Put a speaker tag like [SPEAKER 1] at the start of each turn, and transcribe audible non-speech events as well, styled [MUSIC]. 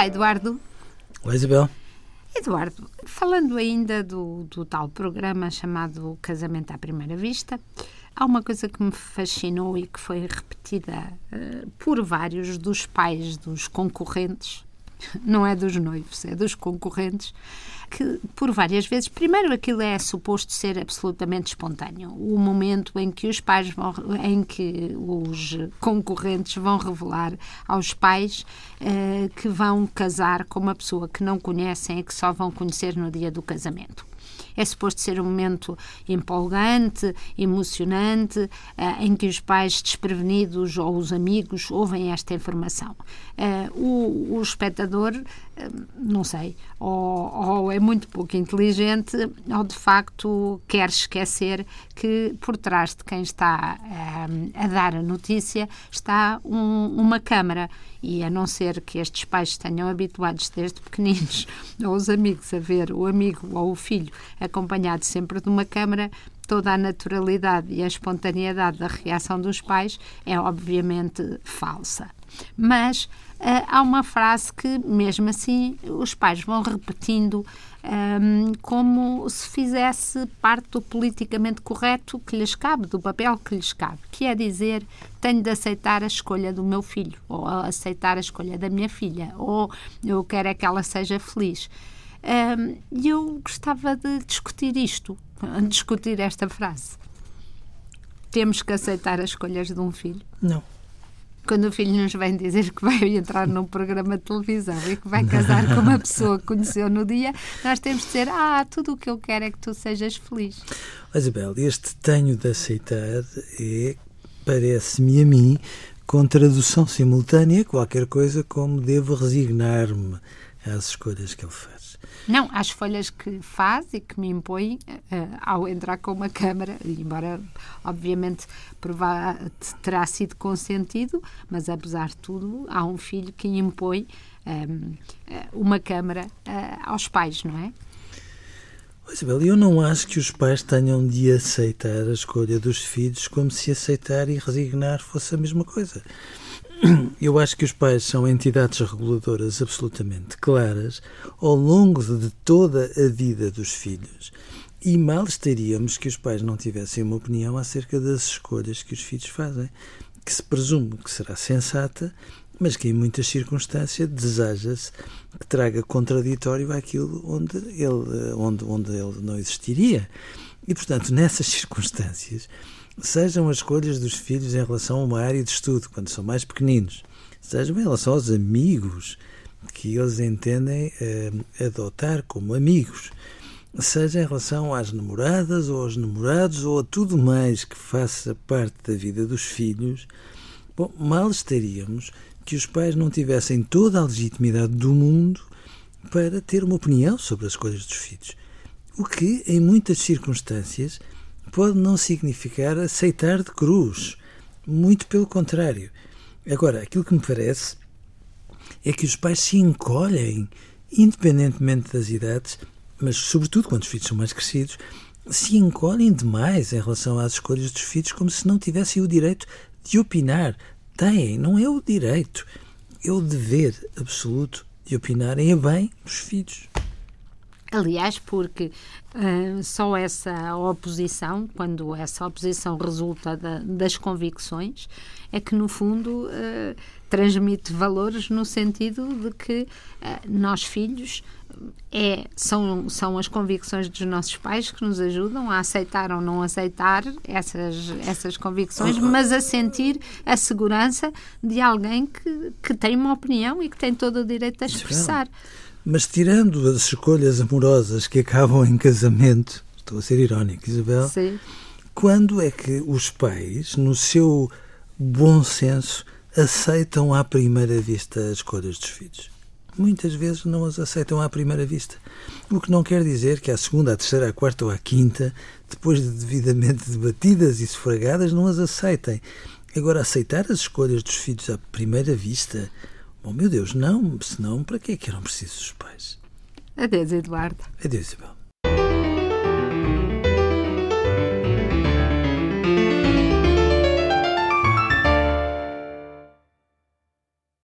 [SPEAKER 1] Olá, Eduardo.
[SPEAKER 2] Olá, Isabel.
[SPEAKER 1] Eduardo, falando ainda do, do tal programa chamado Casamento à Primeira Vista, há uma coisa que me fascinou e que foi repetida uh, por vários dos pais dos concorrentes [LAUGHS] não é dos noivos, é dos concorrentes, que por várias vezes, primeiro aquilo é suposto ser absolutamente espontâneo, o momento em que os pais vão, em que os concorrentes vão revelar aos pais eh, que vão casar com uma pessoa que não conhecem e que só vão conhecer no dia do casamento. É suposto ser um momento empolgante, emocionante, uh, em que os pais desprevenidos ou os amigos ouvem esta informação. Uh, o, o espectador não sei, ou, ou, é muito pouco inteligente, ou de facto quer esquecer que por trás de quem está um, a dar a notícia está um, uma câmara. E a não ser que estes pais tenham habituados desde pequeninos [LAUGHS] ou os amigos a ver o amigo ou o filho acompanhado sempre de uma câmara, toda a naturalidade e a espontaneidade da reação dos pais é obviamente falsa. Mas uh, há uma frase que, mesmo assim, os pais vão repetindo um, como se fizesse parte do politicamente correto que lhes cabe, do papel que lhes cabe, que é dizer tenho de aceitar a escolha do meu filho, ou aceitar a escolha da minha filha, ou eu quero é que ela seja feliz. E um, eu gostava de discutir isto, [LAUGHS] discutir esta frase. Temos que aceitar as escolhas de um filho?
[SPEAKER 2] Não
[SPEAKER 1] quando o filho nos vem dizer que vai entrar num programa de televisão e que vai casar com uma pessoa que conheceu no dia, nós temos de dizer: Ah, tudo o que eu quero é que tu sejas feliz.
[SPEAKER 2] Isabel, este tenho de aceitar é, parece-me a mim, com tradução simultânea, qualquer coisa como devo resignar-me às escolhas que ele faz.
[SPEAKER 1] Não, às folhas que faz e que me impõe uh, ao entrar com uma câmara, embora obviamente terá sido consentido, mas apesar de tudo há um filho que impõe um, ehm, eh, uma câmara uh, aos pais, não é?
[SPEAKER 2] Isabel, eu não acho que os pais tenham de aceitar a escolha dos filhos como se aceitar e resignar fosse a mesma coisa. [CLEARS THROAT] eu acho que os pais são entidades reguladoras absolutamente claras ao longo de toda a vida dos filhos. E mal estaríamos que os pais não tivessem uma opinião acerca das escolhas que os filhos fazem, que se presume que será sensata, mas que em muitas circunstâncias deseja-se que traga contraditório àquilo onde ele, onde, onde ele não existiria. E, portanto, nessas [LAUGHS] circunstâncias, sejam as escolhas dos filhos em relação a uma área de estudo, quando são mais pequeninos, sejam em relação aos amigos que eles entendem eh, adotar como amigos, seja em relação às namoradas ou aos namorados ou a tudo mais que faça parte da vida dos filhos, bom, mal estaríamos que os pais não tivessem toda a legitimidade do mundo para ter uma opinião sobre as escolhas dos filhos. O que, em muitas circunstâncias, pode não significar aceitar de cruz. Muito pelo contrário. Agora, aquilo que me parece é que os pais se encolhem, independentemente das idades, mas sobretudo quando os filhos são mais crescidos, se encolhem demais em relação às escolhas dos filhos, como se não tivessem o direito de opinar. Têm, não é o direito, é o dever absoluto de opinarem a bem dos filhos.
[SPEAKER 1] Aliás, porque uh, só essa oposição, quando essa oposição resulta da, das convicções, é que, no fundo, uh, transmite valores no sentido de que uh, nós, filhos, é, são, são as convicções dos nossos pais que nos ajudam a aceitar ou não aceitar essas, essas convicções, mas a sentir a segurança de alguém que, que tem uma opinião e que tem todo o direito a expressar.
[SPEAKER 2] Mas tirando as escolhas amorosas que acabam em casamento, estou a ser irónico, Isabel,
[SPEAKER 1] Sim.
[SPEAKER 2] quando é que os pais, no seu bom senso, aceitam à primeira vista as escolhas dos filhos? Muitas vezes não as aceitam à primeira vista. O que não quer dizer que à segunda, à terceira, à quarta ou à quinta, depois de devidamente [LAUGHS] debatidas e sufragadas, não as aceitem. Agora, aceitar as escolhas dos filhos à primeira vista Oh meu Deus, não, senão para que é que eram precisos os pais?
[SPEAKER 1] Adeus, Eduardo.
[SPEAKER 2] Adeus, Isabel.